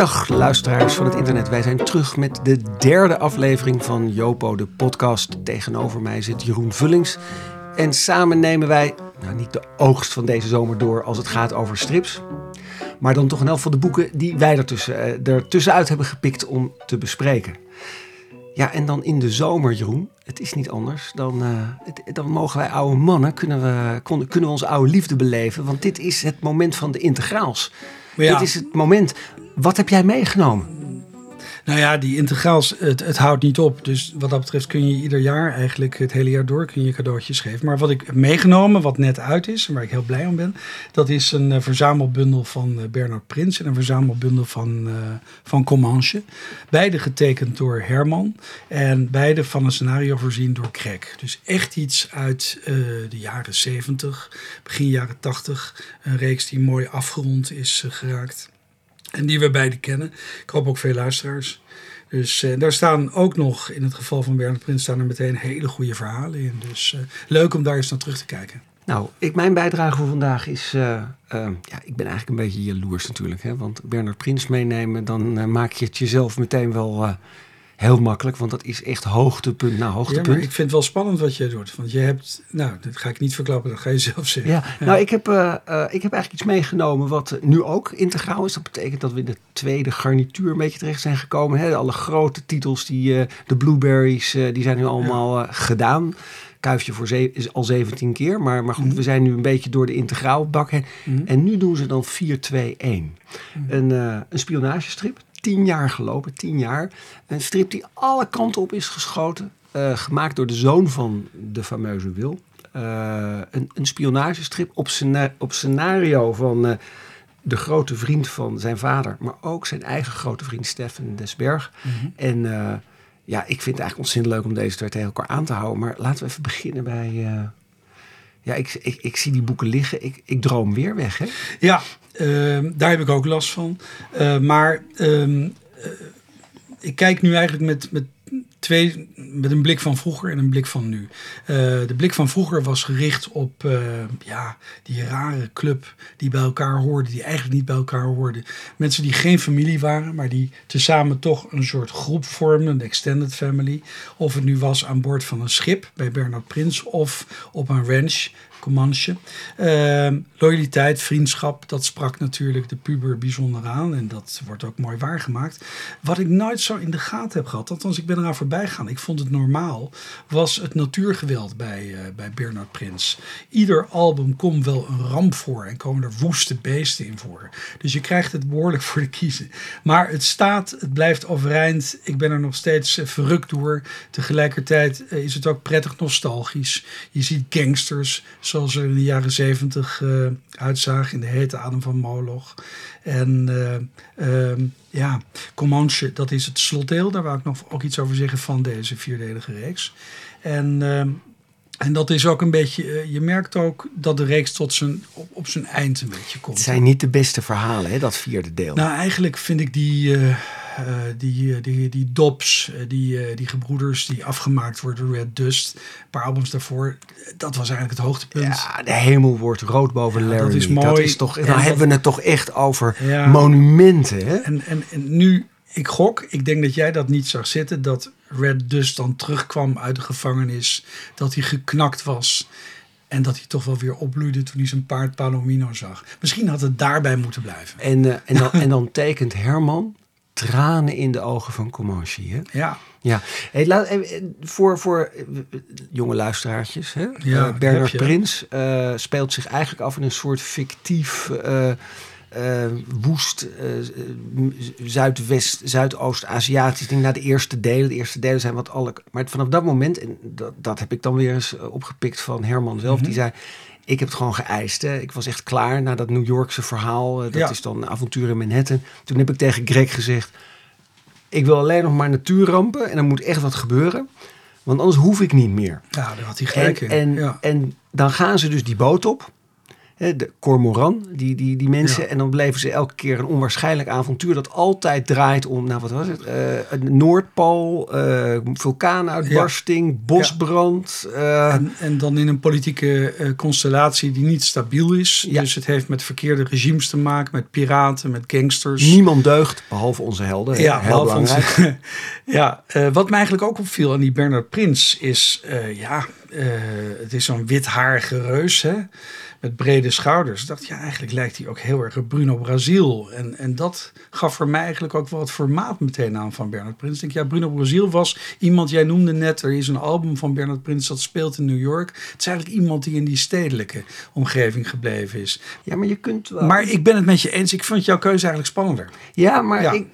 Goedendag luisteraars van het internet. Wij zijn terug met de derde aflevering van Jopo de podcast. Tegenover mij zit Jeroen Vullings. En samen nemen wij, nou niet de oogst van deze zomer door als het gaat over strips. Maar dan toch een helft van de boeken die wij ertussen, uh, er tussenuit hebben gepikt om te bespreken. Ja, en dan in de zomer, Jeroen, het is niet anders. Dan, het, dan mogen wij oude mannen, kunnen we, kunnen we onze oude liefde beleven. Want dit is het moment van de integraals. Ja. Dit is het moment. Wat heb jij meegenomen? Nou ja, die integraals, het, het houdt niet op. Dus wat dat betreft kun je ieder jaar, eigenlijk het hele jaar door, kun je cadeautjes geven. Maar wat ik heb meegenomen, wat net uit is, en waar ik heel blij om ben, dat is een uh, verzamelbundel van uh, Bernard Prins en een verzamelbundel van, uh, van Comanche. Beide getekend door Herman en beide van een scenario voorzien door Craig. Dus echt iets uit de jaren 70, begin jaren 80. Een reeks die mooi afgerond is geraakt. En die we beide kennen. Ik hoop ook veel luisteraars. Dus uh, daar staan ook nog, in het geval van Bernard Prins, staan er meteen hele goede verhalen in. Dus uh, leuk om daar eens naar terug te kijken. Nou, ik, mijn bijdrage voor vandaag is. Uh, ja, ik ben eigenlijk een beetje jaloers natuurlijk. Hè? Want Bernard Prins meenemen, dan maak je het jezelf meteen wel heel makkelijk, want dat is echt hoogtepunt na hoogtepunt. Ja, ik vind het wel spannend wat jij doet. Want je hebt, nou, dat ga ik niet verklappen, dat ga je zelf zeggen. Ja, nou, ik heb, uh, uh, ik heb eigenlijk iets meegenomen wat nu ook integraal is. Dat betekent dat we in de tweede garnituur een beetje terecht zijn gekomen. Hè? Alle grote titels, die, uh, de Blueberries, die zijn nu allemaal gedaan. Kuifje voor is al 17 keer. Maar, maar goed, mm. we zijn nu een beetje door de integraalbak heen. Mm. En nu doen ze dan 4-2-1. Mm. Een, een spionagestrip tien jaar gelopen, tien jaar. Een strip die alle kanten op is geschoten. Uh, gemaakt door de zoon van de fameuze Wil. Uh, een, een spionagestrip op, scena op scenario van uh, de grote vriend van zijn vader. Maar ook zijn eigen grote vriend Stefan Desberg. Mm -hmm. En ja, ik vind het eigenlijk ontzettend leuk om deze twee tegen elkaar aan te houden. Maar laten we even beginnen bij... ja, ik, ik, ik zie die boeken liggen. Ik, ik droom weer weg, hè? Ja, Uh, daar heb ik ook last van. Uh, maar uh, ik kijk nu eigenlijk met, met twee, met een blik van vroeger en een blik van nu. Uh, de blik van vroeger was gericht op uh, ja, die rare club die bij elkaar hoorde, die eigenlijk niet bij elkaar hoorden. Mensen die geen familie waren, maar die tezamen toch een soort groep vormden, de extended family. Of het nu was aan boord van een schip bij Bernard Prins of op een ranch Comanche. Uh, loyaliteit, vriendschap, dat sprak natuurlijk de puber bijzonder aan. En dat wordt ook mooi waargemaakt. Wat ik nooit zo in de gaten heb gehad, althans ik ben eraan voorbij gegaan. Ik vond het normaal, was het natuurgeweld bij, uh, bij Bernard Prins. Ieder album komt wel een ramp voor en komen er woeste beesten in voor. Dus je krijgt het behoorlijk voor de kiezen. Maar het staat, het blijft overeind. Ik ben er nog steeds uh, verrukt door. Tegelijkertijd uh, is het ook prettig nostalgisch. Je ziet gangsters zoals er in de jaren zeventig uh, in de hete adem van Moloch. En uh, uh, ja, Comanche, dat is het slotdeel. Daar wou ik nog ook iets over zeggen van deze vierdelige reeks. En, ehm, en dat is ook een beetje, eh, je merkt ook dat de reeks tot zijn, op, op zijn eind een beetje komt. Het zijn niet de beste verhalen, hè, dat vierde deel. Nou, eigenlijk vind ik die uh, die, die, die Dobbs, die, die gebroeders die afgemaakt worden door Red Dust, een paar albums daarvoor, dat was eigenlijk het hoogtepunt. Ja, de hemel wordt rood boven ja, Larry. Dat is mooi. Dat is toch, dan hebben we het toch echt over ja, monumenten. Hè? En, en, en nu, ik gok, ik denk dat jij dat niet zag zitten, dat Red Dust dan terugkwam uit de gevangenis, dat hij geknakt was. En dat hij toch wel weer opbloeide toen hij zijn paard Palomino zag. Misschien had het daarbij moeten blijven. En, uh, en, dan, en dan tekent Herman tranen in de ogen van Comanche. Hè? Ja. Ja, hey, laat, voor, voor jonge luisteraartjes, hè? Ja, uh, Bernard Prins uh, speelt zich eigenlijk af in een soort fictief, uh, woest, zuidwest, zuidoost-Aziatisch ding. Na de eerste delen, de eerste delen zijn wat alle. Maar vanaf dat moment, en dat, dat heb ik dan weer eens opgepikt van Herman zelf, mm -hmm. die zei. Ik heb het gewoon geëist. Hè. Ik was echt klaar na dat New Yorkse verhaal. Dat ja. is dan avontuur in Manhattan. Toen heb ik tegen Greg gezegd ik wil alleen nog maar natuurrampen en er moet echt wat gebeuren. Want anders hoef ik niet meer. Ja, daar had hij gelijk en, in. En, ja. en dan gaan ze dus die boot op. de Cormoran, die, die, die mensen. En dan beleven ze elke keer een onwaarschijnlijk avontuur dat altijd draait om, nou wat was het, uh, een Noordpool, uh, vulkaanuitbarsting, bosbrand. Uh, en, en, dan in een politieke constellatie die niet stabiel is. Dus het heeft met verkeerde regimes te maken, met piraten, met gangsters. Niemand deugt, behalve onze helden. Ja, heel belangrijk. Onze, ja, wat mij eigenlijk ook opviel aan die Bernard Prins is, ja, het is zo'n witharige reus, hè met brede schouders. Ik dacht, ja, eigenlijk lijkt hij ook heel erg op Bruno Brazil. En, en dat gaf voor mij eigenlijk ook wel het formaat meteen aan van Bernard Prins. Ik denk, ja, Bruno Brazil was iemand, jij noemde net, er is een album van Bernard Prins dat speelt in New York. Het is eigenlijk iemand die in die stedelijke omgeving gebleven is. Ja, maar je kunt wel... Maar ik ben het met je eens. Ik vond jouw keuze eigenlijk spannender. Ja, maar ja. ik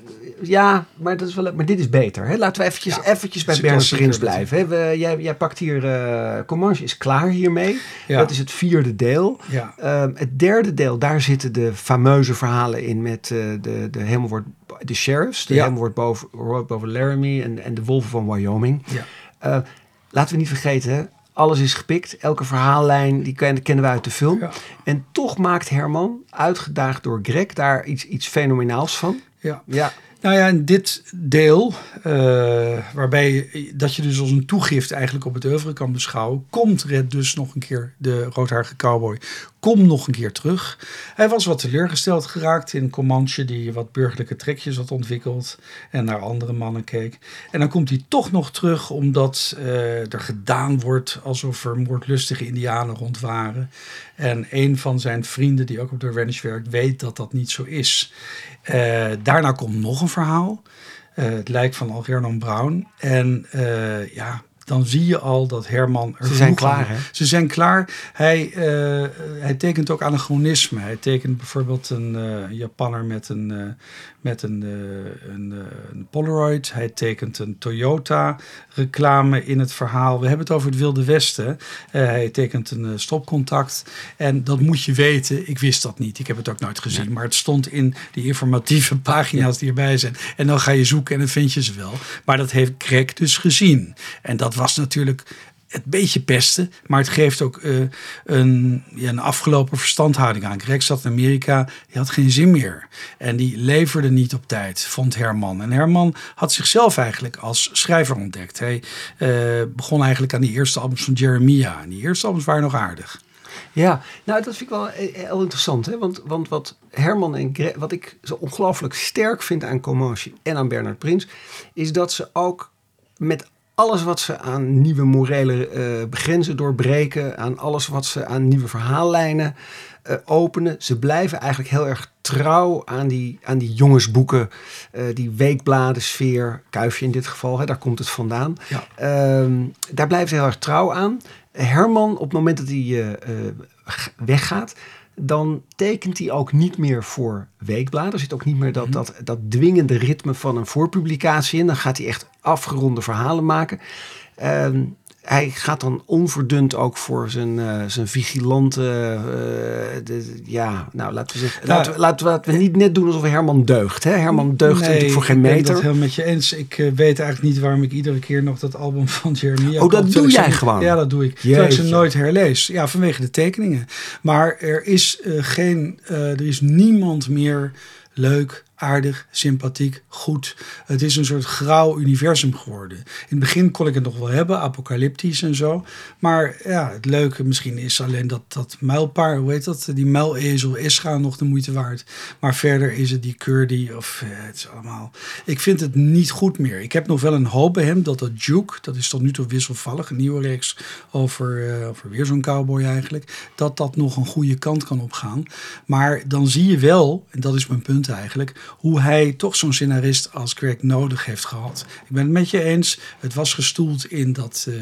ja, maar, dat is wel, maar dit is beter. Hè? Laten we eventjes, ja, eventjes bij Bernard Prins blijven. Hè? We, jij, jij pakt hier, uh, Comanche is klaar hiermee. Ja. Dat is het vierde deel. Ja. Um, het derde deel, daar zitten de fameuze verhalen in met uh, de, de helemaal wordt de sheriffs. De helemaal wordt boven, boven Laramie en, en de wolven van Wyoming. Ja. Uh, laten we niet vergeten, alles is gepikt. Elke verhaallijn die kennen, kennen we uit de film. Ja. En toch maakt Herman, uitgedaagd door Greg, daar iets, iets fenomenaals van. Ja. ja. Nou ja, in dit deel, uh, waarbij dat je dus als een toegift eigenlijk op het oeuvre kan beschouwen, komt Red dus nog een keer, de roodharige cowboy, kom nog een keer terug. Hij was wat teleurgesteld geraakt in Comanche, die wat burgerlijke trekjes had ontwikkeld en naar andere mannen keek. En dan komt hij toch nog terug omdat uh, er gedaan wordt alsof er moordlustige indianen rond waren. En een van zijn vrienden, die ook op de ranch werkt, weet dat dat niet zo is. Uh, daarna komt nog een verhaal. Uh, het lijkt van Algernon Brown. En ja, dan zie je al dat Herman er Ze zijn klaar, hè? Ze zijn klaar. Hij, uh, hij tekent ook anachronisme. Hij tekent bijvoorbeeld een uh, Japanner met een, uh, met een, een, een, Polaroid. Hij tekent een Toyota-reclame in het verhaal. We hebben het over het Wilde Westen. hij tekent een stopcontact. En dat moet je weten. Ik wist dat niet. Ik heb het ook nooit gezien. Ja. Maar het stond in die informatieve pagina's die erbij zijn. En dan ga je zoeken en dan vind je ze wel. Maar dat heeft Greg dus gezien. En dat was natuurlijk het beetje pesten, maar het geeft ook uh, een, ja, een afgelopen verstandhouding aan. Greg zat in Amerika, die had geen zin meer. En die leverde niet op tijd, vond Herman. En Herman had zichzelf eigenlijk als schrijver ontdekt. Hij uh, begon eigenlijk aan die eerste albums van Jeremiah. En die eerste albums waren nog aardig. Ja, nou dat vind ik wel heel interessant. Hè? Want, want wat Herman en Greg, wat ik zo ongelooflijk sterk vind aan Comanche en aan Bernard Prins, is dat ze ook met alles wat ze aan nieuwe morele uh, begrenzen doorbreken, aan alles wat ze aan nieuwe verhaallijnen uh, openen. Ze blijven eigenlijk heel erg trouw aan die, aan die jongensboeken, uh, die weekbladensfeer, Kuifje in dit geval, hè, daar komt het vandaan. Ja. Um, daar blijven ze heel erg trouw aan. Herman, op het moment dat hij weggaat, dan tekent hij ook niet meer voor weekbladen. Er zit ook niet meer dat, dat, dat dwingende ritme van een voorpublicatie in. Dan gaat hij echt afgeronde verhalen maken. Um, hij gaat dan onverdund ook voor zijn, uh, zijn vigilante. Uh, de, ja, nou laten we zeggen. Nou, laten, we, laten, we, laten we niet net doen alsof Herman deugt. Hè? Herman deugt nee, natuurlijk voor geen meter. Ik ben het helemaal met je eens. Ik uh, weet eigenlijk niet waarom ik iedere keer nog dat album van Jeremia. Oh, dat doe jij gewoon. Ja, dat doe ik. Terwijl ik ze nooit herlees. Ja, vanwege de tekeningen. Maar er is geen. er is niemand meer leuk aardig, sympathiek, goed. Het is een soort grauw universum geworden. In het begin kon ik het nog wel hebben, apocalyptisch en zo. Maar ja, het leuke misschien is alleen dat, dat muilpaar, hoe heet dat? Die muilezel is gaan nog de moeite waard. Maar verder is het die Curdy of eh, het is allemaal... Ik vind het niet goed meer. Ik heb nog wel een hoop bij hem dat dat Duke, dat is tot nu toe wisselvallig, een nieuwe reeks over, uh, over weer zo'n cowboy eigenlijk, dat dat nog een goede kant kan opgaan. Maar dan zie je wel, en dat is mijn punt eigenlijk hoe hij toch zo'n scenarist als Greg nodig heeft gehad. Ik ben het met je eens. Het was gestoeld in dat, uh,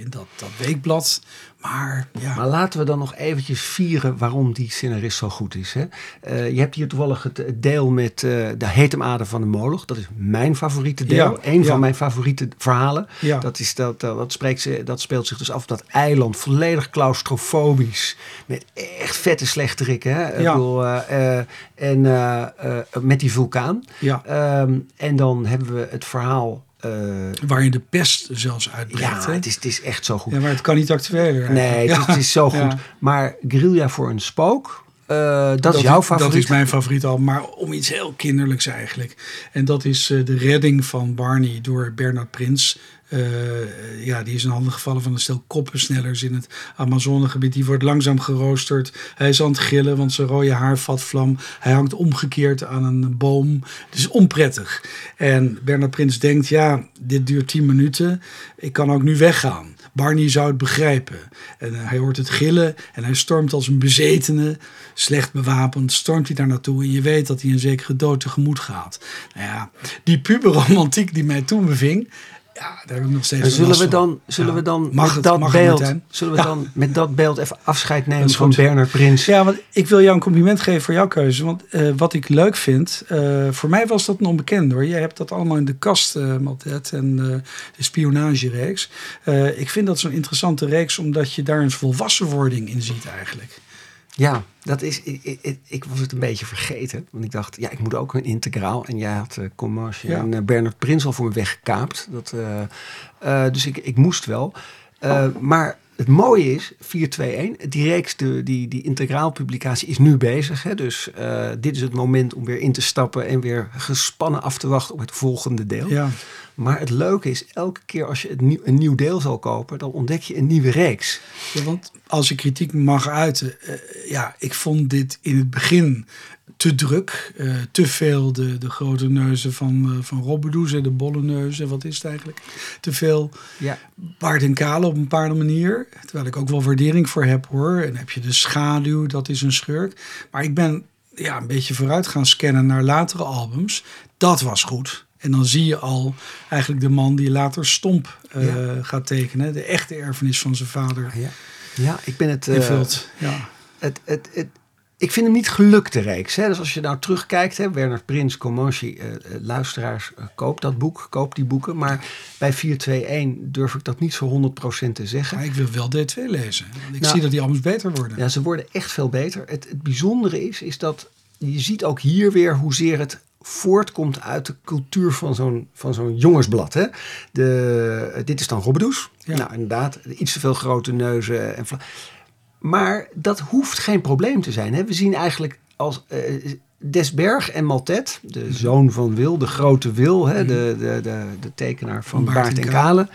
in dat, dat weekblad. Maar, ja. maar laten we dan nog eventjes vieren waarom die scenarist zo goed is. Hè? Uh, je hebt hier toevallig het, deel met uh, de Hetemade van de Moloch. Dat is mijn favoriete deel. Ja, Een ja. van mijn favoriete verhalen. Dat, is dat, dat, spreekt, dat speelt zich dus af op dat eiland. Volledig claustrofobisch. Met echt vette slechterikken. Hè? Ja. Ik bedoel, uh, en met die vulkaan. Um, en dan hebben we het verhaal eh, Waar je de pest zelfs uitbreekt. ja, het is, het is echt zo goed. ja, maar het kan niet actueler. nee, het, is, het is zo goed. Ja. Maar Guerrilla voor een spook, eh, dat, is jouw favoriet. Dat is mijn favoriet al, maar om iets heel kinderlijks eigenlijk. En dat is eh, de redding van Barney door Bernard Prins. Eh, ja, die is in handen gevallen van een stel koppensnellers in het Amazonegebied. Die wordt langzaam geroosterd. Hij is aan het gillen, want zijn rode haar vat vlam. Hij hangt omgekeerd aan een boom. Het is onprettig. En Bernard Prins denkt, ja, dit duurt 10 minuten. Ik kan ook nu weggaan. Barney zou het begrijpen. En eh, hij hoort het gillen en hij stormt als een bezetene, slecht bewapend, stormt hij daar naartoe. En je weet dat hij een zekere dood tegemoet gaat. Nou ja, die puberromantiek die mij toen beving, ja, daar heb ik nog steeds En wel zullen we dan, zullen Ja. we dan Mag met het- dat mag beeld, zullen we Ja. dan met dat beeld even afscheid nemen van. Bernard Prins? Ja, want ik wil jou een compliment geven voor jouw keuze. Want eh, wat ik leuk vind, eh, voor mij was dat een onbekend hoor. Jij hebt dat allemaal in de kast, eh Maltet, en de spionagereeks. Ik vind dat zo'n interessante reeks, omdat je daar een volwassenwording in ziet eigenlijk. Ja, dat is, ik, ik, ik was het een beetje vergeten. Want ik dacht, ja, ik moet ook een integraal. En jij had uh, Ja. en eh, Bernard Prins al voor me weggekaapt. Dat, eh, dus ik, ik moest wel. Eh, Maar het mooie is, 421, die reeks, de, die, die integraalpublicatie is nu bezig. Hè? Dus eh, dit is het moment om weer in te stappen en weer gespannen af te wachten op het volgende deel. Ja, Maar het leuke is, elke keer als je nieuw, een nieuw deel zal kopen, dan ontdek je een nieuwe reeks. Ja, want als ik kritiek mag uiten, eh, ja, ik vond dit in het begin te druk. eh, te veel de, de grote neuzen van, uh, van Robbedoes en de bolle neuzen. Wat is het eigenlijk? Te veel Ja. Bart en Kale op een bepaalde manier. Terwijl ik ook wel waardering voor heb hoor. En heb je de schaduw, dat is een schurk. Maar ik ben ja, een beetje vooruit gaan scannen naar latere albums. Dat was goed. En dan zie je al eigenlijk de man die later Stomp uh, Ja. gaat tekenen. De echte erfenis van zijn vader. Ja, ja ik ben het... eh, invult. Ja. het, het, het, ik vind hem niet gelukt, de reeks. Hè? Dus als je nou terugkijkt, hè, Werner Prins, Comanche, uh, luisteraars, uh, koop dat boek, koop die boeken. Maar bij 421 durf ik dat niet zo 100% te zeggen. Maar ik wil wel D2 lezen. Ik Nou, zie dat die albums beter worden. Ja, ze worden echt veel beter. Het, het bijzondere is, is dat je ziet ook hier weer hoezeer het voortkomt uit de cultuur van zo'n, van zo'n jongensblad. Hè? De, dit is dan Robbedoes. Ja. Nou, inderdaad, iets te veel grote neuzen. En vla- maar dat hoeft geen probleem te zijn. Hè? We zien eigenlijk als eh, Desberg en Maltet, de Mhm. zoon van Wil, de grote Wil, hè? De, de, de, de tekenaar van Baart en Kale.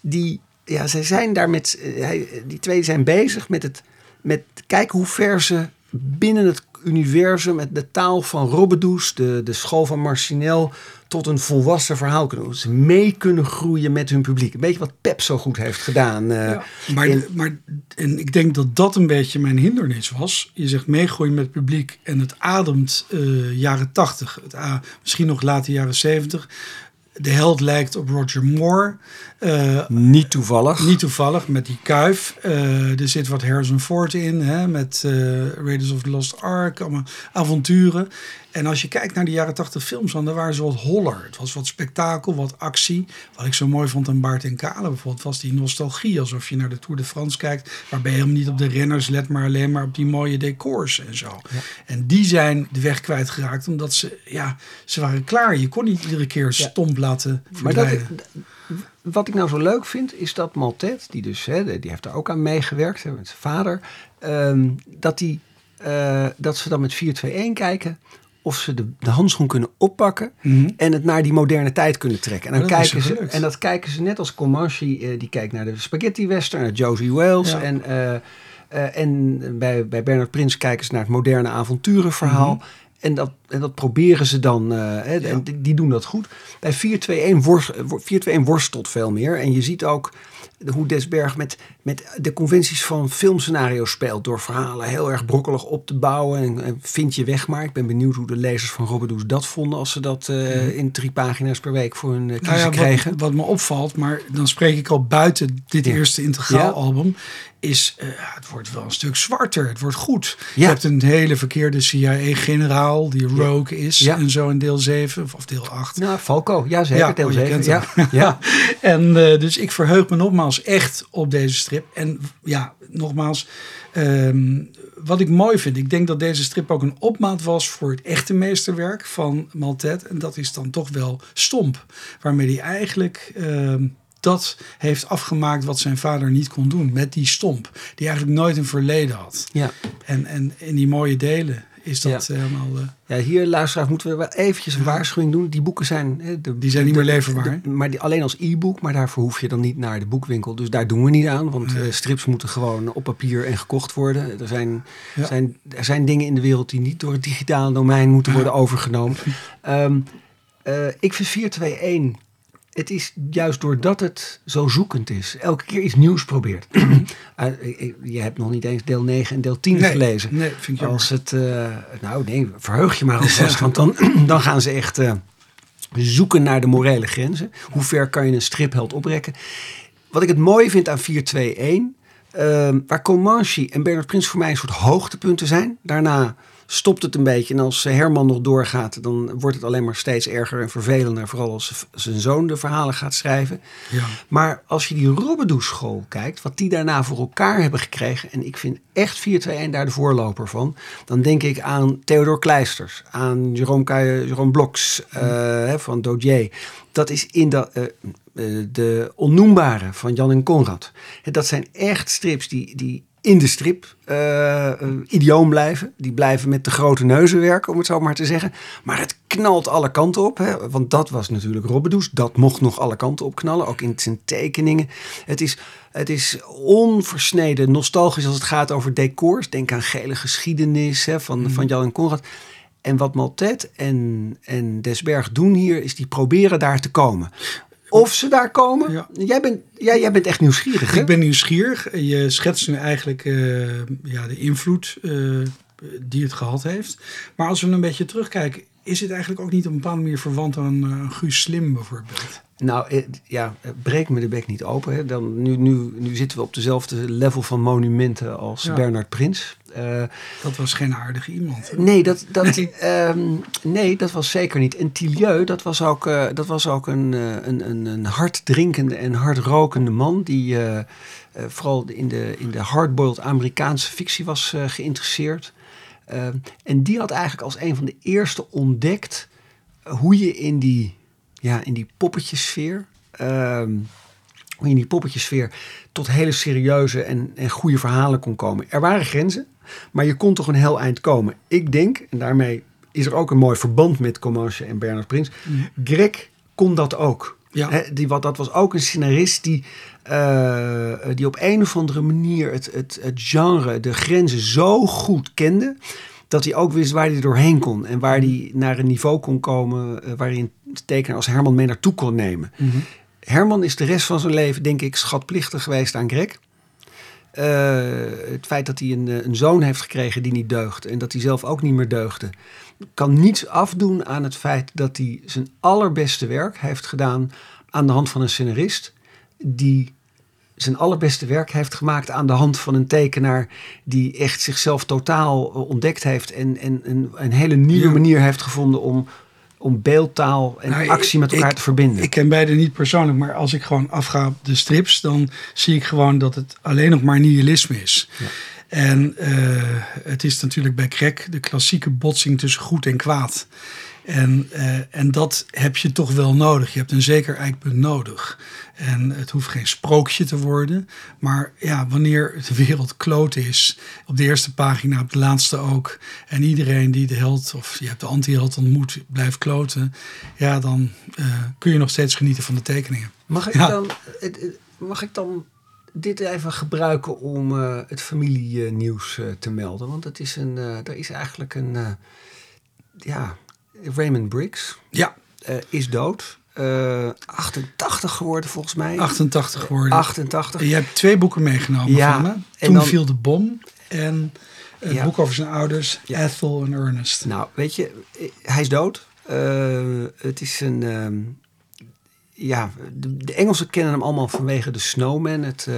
Die, ja, zij zijn daar met, eh, die twee zijn bezig met het met kijken hoe ver ze binnen het universum, met de taal van Robbedoes, de, de school van Marcinel, tot een volwassen verhaal kunnen doen. Ze mee kunnen groeien met hun publiek. Een beetje wat Pep zo goed heeft gedaan. eh, Ja, maar, in- maar en ik denk dat dat een beetje mijn hindernis was. Je zegt meegroeien met het publiek en het ademt eh, jaren 80, het, a- misschien nog late jaren 70. De held lijkt op Roger Moore. Eh, niet toevallig. Niet toevallig, met die kuif. Eh, er zit wat Harrison Ford in, hè, met eh, Raiders of the Lost Ark, allemaal avonturen. En als je kijkt naar de jaren 80 films, dan daar waren ze wat holler. Het was wat spektakel, wat actie. Wat ik zo mooi vond aan Baart en Kale bijvoorbeeld, was die nostalgie. Alsof je naar de Tour de France kijkt, waarbij je helemaal niet op de renners let, maar alleen maar op die mooie decors en zo. En die zijn de weg kwijtgeraakt, omdat ze, ja, ze waren klaar. Je kon niet iedere keer stomp laten Maar dat, wat ik nou zo leuk vind, is dat Maltet, die dus, hè, die heeft daar ook aan meegewerkt, hè, met zijn vader, ehm, dat, die, eh, dat ze dan met 4-2-1 kijken of ze de, de handschoen kunnen oppakken Mhm. en het naar die moderne tijd kunnen trekken. En, dan Maar dat kijken ze en dat kijken ze net als Comanche, eh, die kijkt naar de spaghetti western, naar Josie Wales. Ja. En, eh, eh, en bij, bij Bernard Prins kijken ze naar het moderne avonturenverhaal. Mhm. En dat, en dat proberen ze dan, eh, hè, en die, die doen dat goed. Bij 4-2-1 worst, 4-2-1 worstelt veel meer. En je ziet ook hoe Desberg met, met de conventies van filmscenario's speelt. Door verhalen heel erg brokkelig op te bouwen. En, en vind je weg maar. Ik ben benieuwd hoe de lezers van Robbedoes dat vonden. Als ze dat eh, in drie pagina's per week voor hun uh, kiezen Nou ja, kregen. Wat, wat me opvalt, maar dan spreek ik al buiten dit Ja. eerste integraalalbum, is uh, het wordt wel een stuk zwarter. Het wordt goed. Ja. Je hebt een hele verkeerde CIA-generaal die Rogue is Ja. en zo in deel 7 of, deel 8. Nou, Falco, ja zeker, Ja, deel oh, je 7. kent Ja, ja. En eh, dus ik verheug me nogmaals echt op deze strip. En ja, nogmaals, ehm, wat ik mooi vind, ik denk dat deze strip ook een opmaat was voor het echte meesterwerk van Maltet. En dat is dan toch wel Stomp, waarmee hij eigenlijk ehm, dat heeft afgemaakt wat zijn vader niet kon doen met die Stomp, die eigenlijk nooit een verleden had. ja. En, en in die mooie delen is dat helemaal. eh, Ja, hier, luisteraars, moeten we wel eventjes een waarschuwing doen. Die boeken zijn... hè, De, Die zijn niet meer leverbaar, de- maar die, alleen als e-book, maar daarvoor hoef je dan niet naar de boekwinkel. Dus daar doen we niet aan, want Nee. eh, strips moeten gewoon op papier en gekocht worden. Er zijn, Ja. zijn, er zijn dingen in de wereld die niet door het digitale domein moeten worden overgenomen. Ehm, eh, ik vind 421... Het is juist doordat het zo zoekend is. Elke keer iets nieuws probeert. Eh, ik- je hebt nog niet eens deel 9 en deel 10 nee, gelezen. Nee, vind jammer. Als het, eh, nou nee, verheug je maar alvast, want dan, dan gaan ze echt eh, zoeken naar de morele grenzen. Hoe ver kan je een stripheld oprekken? Wat ik het mooie vind aan 421, ehm waar Comanche en Bernard Prins voor mij een soort hoogtepunten zijn. Daarna stopt het een beetje en als Herman nog doorgaat, dan wordt het alleen maar steeds erger en vervelender. Vooral als zijn zoon de verhalen gaat schrijven. Ja. Maar als je die Robbedoe school kijkt, wat die daarna voor elkaar hebben gekregen, en ik vind echt 421 daar de voorloper van, dan denk ik aan Theodor Kleisters, aan Jerome, Kay- Jerome Bloks eh, van Dodier. Dat is in de, eh, eh, de onnoembare van Jan en Conrad. Dat zijn echt strips die, die in de strip eh, idioom blijven. Die blijven met de grote neuzen werken, om het zo maar te zeggen. Maar het knalt alle kanten op. Hè? Want dat was natuurlijk Robbedoes. Dat mocht nog alle kanten op knallen. Ook in zijn tekeningen. Het is, het is onversneden nostalgisch als het gaat over decors. Denk aan gele geschiedenis hè, van, van Jan en Conrad. En wat Maltet en, en Desberg doen hier, is die proberen daar te komen. Of ze daar komen. Ja. Jij, bent, jij, jij bent echt nieuwsgierig, hè? Ik ben nieuwsgierig. Je schetst nu eigenlijk eh, ja, de invloed eh, die het gehad heeft. Maar als we een beetje terugkijken, is het eigenlijk ook niet op een bepaalde manier verwant aan eh, Guus Slim bijvoorbeeld? Nou, ja, breek me de bek niet open. Hè. Dan, nu, nu, nu zitten we op dezelfde level van monumenten als Ja. Bernard Prins. Eh, Dat was geen aardige iemand. hè? nee, dat, dat, Nee. ehm, nee, dat was zeker niet. En Tilieu, dat was ook, eh, dat was ook een, eh, een, een, een harddrinkende en hardrokende man. Die vooral in de, in de hardboiled Amerikaanse fictie was geïnteresseerd. Ehm, en die had eigenlijk als een van de eerste ontdekt hoe je in die, ja, in die poppetjesfeer, ehm, hoe je in die poppetjesfeer tot hele serieuze en, en goede verhalen kon komen. Er waren grenzen, maar je kon toch een heel eind komen. Ik denk, en daarmee is er ook een mooi verband met Comanche en Bernard Prins. Greg kon dat ook. Ja. Die, wat, dat was ook een scenarist die, eh, die op een of andere manier het, het, het genre, de grenzen zo goed kende. Dat hij ook wist waar hij doorheen kon. En waar hij naar een niveau kon komen. eh, waar hij een tekenaar als Herman mee naartoe kon nemen. Mhm. Herman is de rest van zijn leven, denk ik, schatplichtig geweest aan Greg. Eh, het feit dat hij een, eh, een zoon heeft gekregen die niet deugt. En dat hij zelf ook niet meer deugde. Kan niets afdoen aan het feit dat hij zijn allerbeste werk heeft gedaan aan de hand van een scenarist. Die zijn allerbeste werk heeft gemaakt aan de hand van een tekenaar die echt zichzelf totaal eh, ontdekt heeft en, en, en een hele nieuwe manier heeft gevonden om, om beeldtaal en Nou, actie met elkaar ik- te verbinden. Ik ken beide niet persoonlijk, maar als ik gewoon afga op de strips, dan zie ik gewoon dat het alleen nog maar nihilisme is. Ja. En eh, het is natuurlijk bij Krek de klassieke botsing tussen goed en kwaad. En, eh, en dat heb je toch wel nodig. Je hebt een zeker eikpunt nodig. En het hoeft geen sprookje te worden. Maar ja, wanneer de wereld kloot is, op de eerste pagina, op de laatste ook. En iedereen die de held of je hebt de anti-held ontmoet, blijft kloten. Ja, dan eh, kun je nog steeds genieten van de tekeningen. Mag ik, Ja. dan, mag ik dan dit even gebruiken om eh, het familienieuws te melden? Want het is een, er is eigenlijk een, ja, Raymond Briggs Ja, eh, is dood. Eh, 88 geworden volgens mij. 88 geworden. 88. En je hebt twee boeken meegenomen Ja, van me. en Toen dan- viel de bom. En het Ja. boek over zijn ouders, Ja. Ethel en Ernest. Nou, weet je, eh, hij is dood. Eh, het is een. ehm, ja, de, de Engelsen kennen hem allemaal vanwege de Snowman. Het, eh,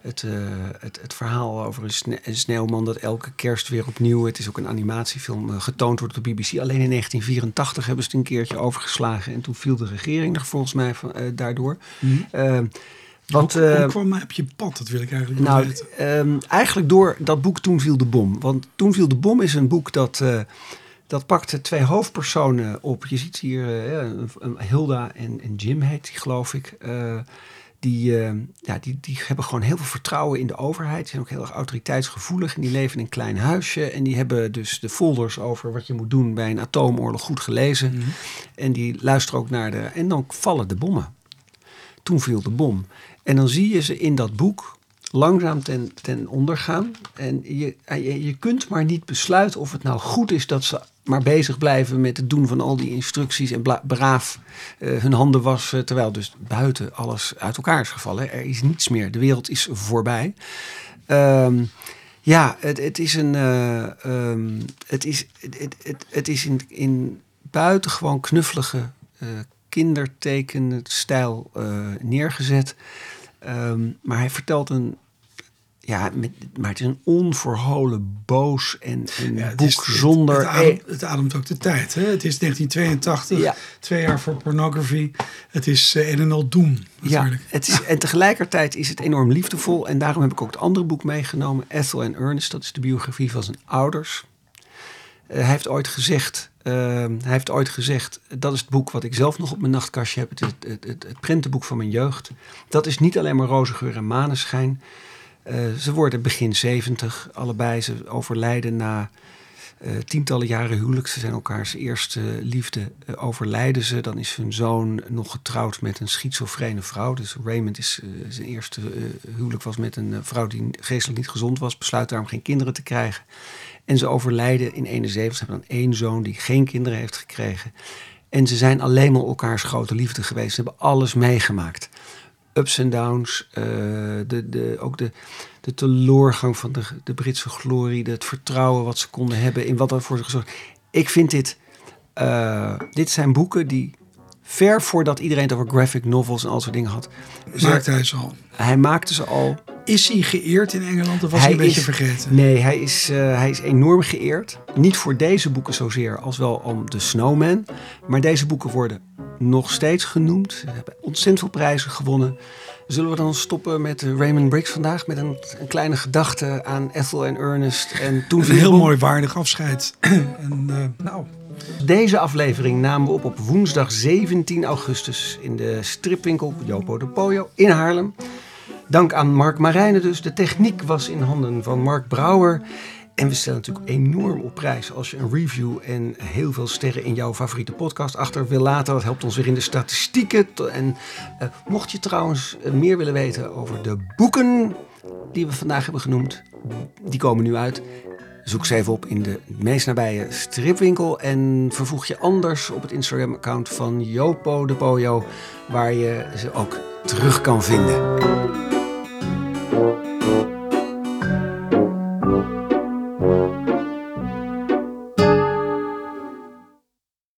het, uh, het, het, verhaal over een, sne een, sneeuwman dat elke kerst weer opnieuw... Het is ook een animatiefilm uh, getoond wordt op de BBC. Alleen in 1984 hebben ze het een keertje overgeslagen. En toen viel de regering er volgens mij van, uh, daardoor. Mm -hmm. Want, hoe, hoe kwam op je pad? Dat wil ik eigenlijk nou. Um, eigenlijk door dat boek Toen viel de bom. Want Toen viel de bom is een boek dat... Dat pakte twee hoofdpersonen op. Je ziet hier uh, Hilda en, en, Jim heet die, geloof ik. Uh, die, uh, ja, die, die hebben gewoon heel veel vertrouwen in de overheid. Die zijn ook heel erg autoriteitsgevoelig. En die leven in een klein huisje. En die hebben dus de folders over wat je moet doen bij een atoomoorlog goed gelezen. Mhm. En die luisteren ook naar de... En dan vallen de bommen. Toen viel de bom. En dan zie je ze in dat boek langzaam ten, ten onder gaan. En je, je, je kunt maar niet besluiten of het nou goed is dat ze maar bezig blijven met het doen van al die instructies en braaf uh, hun handen wassen, terwijl dus buiten alles uit elkaar is gevallen. Er is niets meer, de wereld is voorbij. Um, ja, het, het, is een. Uh, um, het is, het, het, het is in, in buitengewoon knuffelige uh, kindertekenstijl neergezet. Um, maar hij vertelt een ja, met, maar het is een onverholen boos en een Ja, boek is- zonder... Het, ademt, het ademt ook de tijd. Hè? Het is 1982, Ja. twee jaar voor pornography. Het is eh, een en al doem ja, het is, en tegelijkertijd is het enorm liefdevol. En daarom heb ik ook het andere boek meegenomen, Ethel en Ernest. Dat is de biografie van zijn ouders. Eh, hij heeft ooit gezegd, eh, hij heeft ooit gezegd, dat is het boek wat ik zelf nog op mijn nachtkastje heb. Het het, het, het, prentenboek van mijn jeugd. Dat is niet alleen maar roze geur en maneschijn. Eh, ze worden begin 70, allebei. Ze overlijden na eh, tientallen jaren huwelijk. Ze zijn elkaars eerste liefde. Eh, overlijden ze. Dan is hun zoon nog getrouwd met een schizofrene vrouw. Dus Raymond is, zijn eerste huwelijk was met een vrouw die geestelijk niet gezond was. Besluit daarom geen kinderen te krijgen. En ze overlijden in 71. Ze hebben dan één zoon die geen kinderen heeft gekregen. En ze zijn alleen maar elkaars grote liefde geweest. Ze hebben alles meegemaakt. Ups en downs. eh, de, de, ook de, de teleurgang van de, de Britse glorie. Het vertrouwen wat ze konden hebben in wat ervoor gezorgd. Ik vind dit... eh, dit zijn boeken die ver voordat iedereen het over graphic novels en al soort dingen had. Maakte hij ze al. Hij maakte ze al. Is hij geëerd in Engeland of was Hij hij een beetje is- vergeten? Nee, hij is, eh, hij is enorm geëerd. Niet voor deze boeken zozeer als wel om The Snowman. Maar deze boeken worden nog steeds genoemd. Ze hebben ontzettend veel prijzen gewonnen. Zullen we dan stoppen met eh, Raymond Briggs vandaag? Met een, een kleine gedachte aan Ethel en Ernest. En toen Een de heel mooi waardig afscheid. en eh, nou, Deze aflevering namen we op op woensdag 17 augustus in de stripwinkel Jopo de Poyo in Haarlem. Dank aan Mark Marijnen dus. De techniek was in handen van Mark Brouwer. En we stellen natuurlijk enorm op prijs als je een review en heel veel sterren in jouw favoriete podcast achter wil laten. Dat helpt ons weer in de statistieken. En eh, mocht je trouwens eh, meer willen weten over de boeken die we vandaag hebben genoemd, die komen nu uit. Zoek ze even op in de meest nabije stripwinkel. En vervoeg je anders op het Instagram-account van Jopo de Poyo, waar je ze ook terug kan vinden.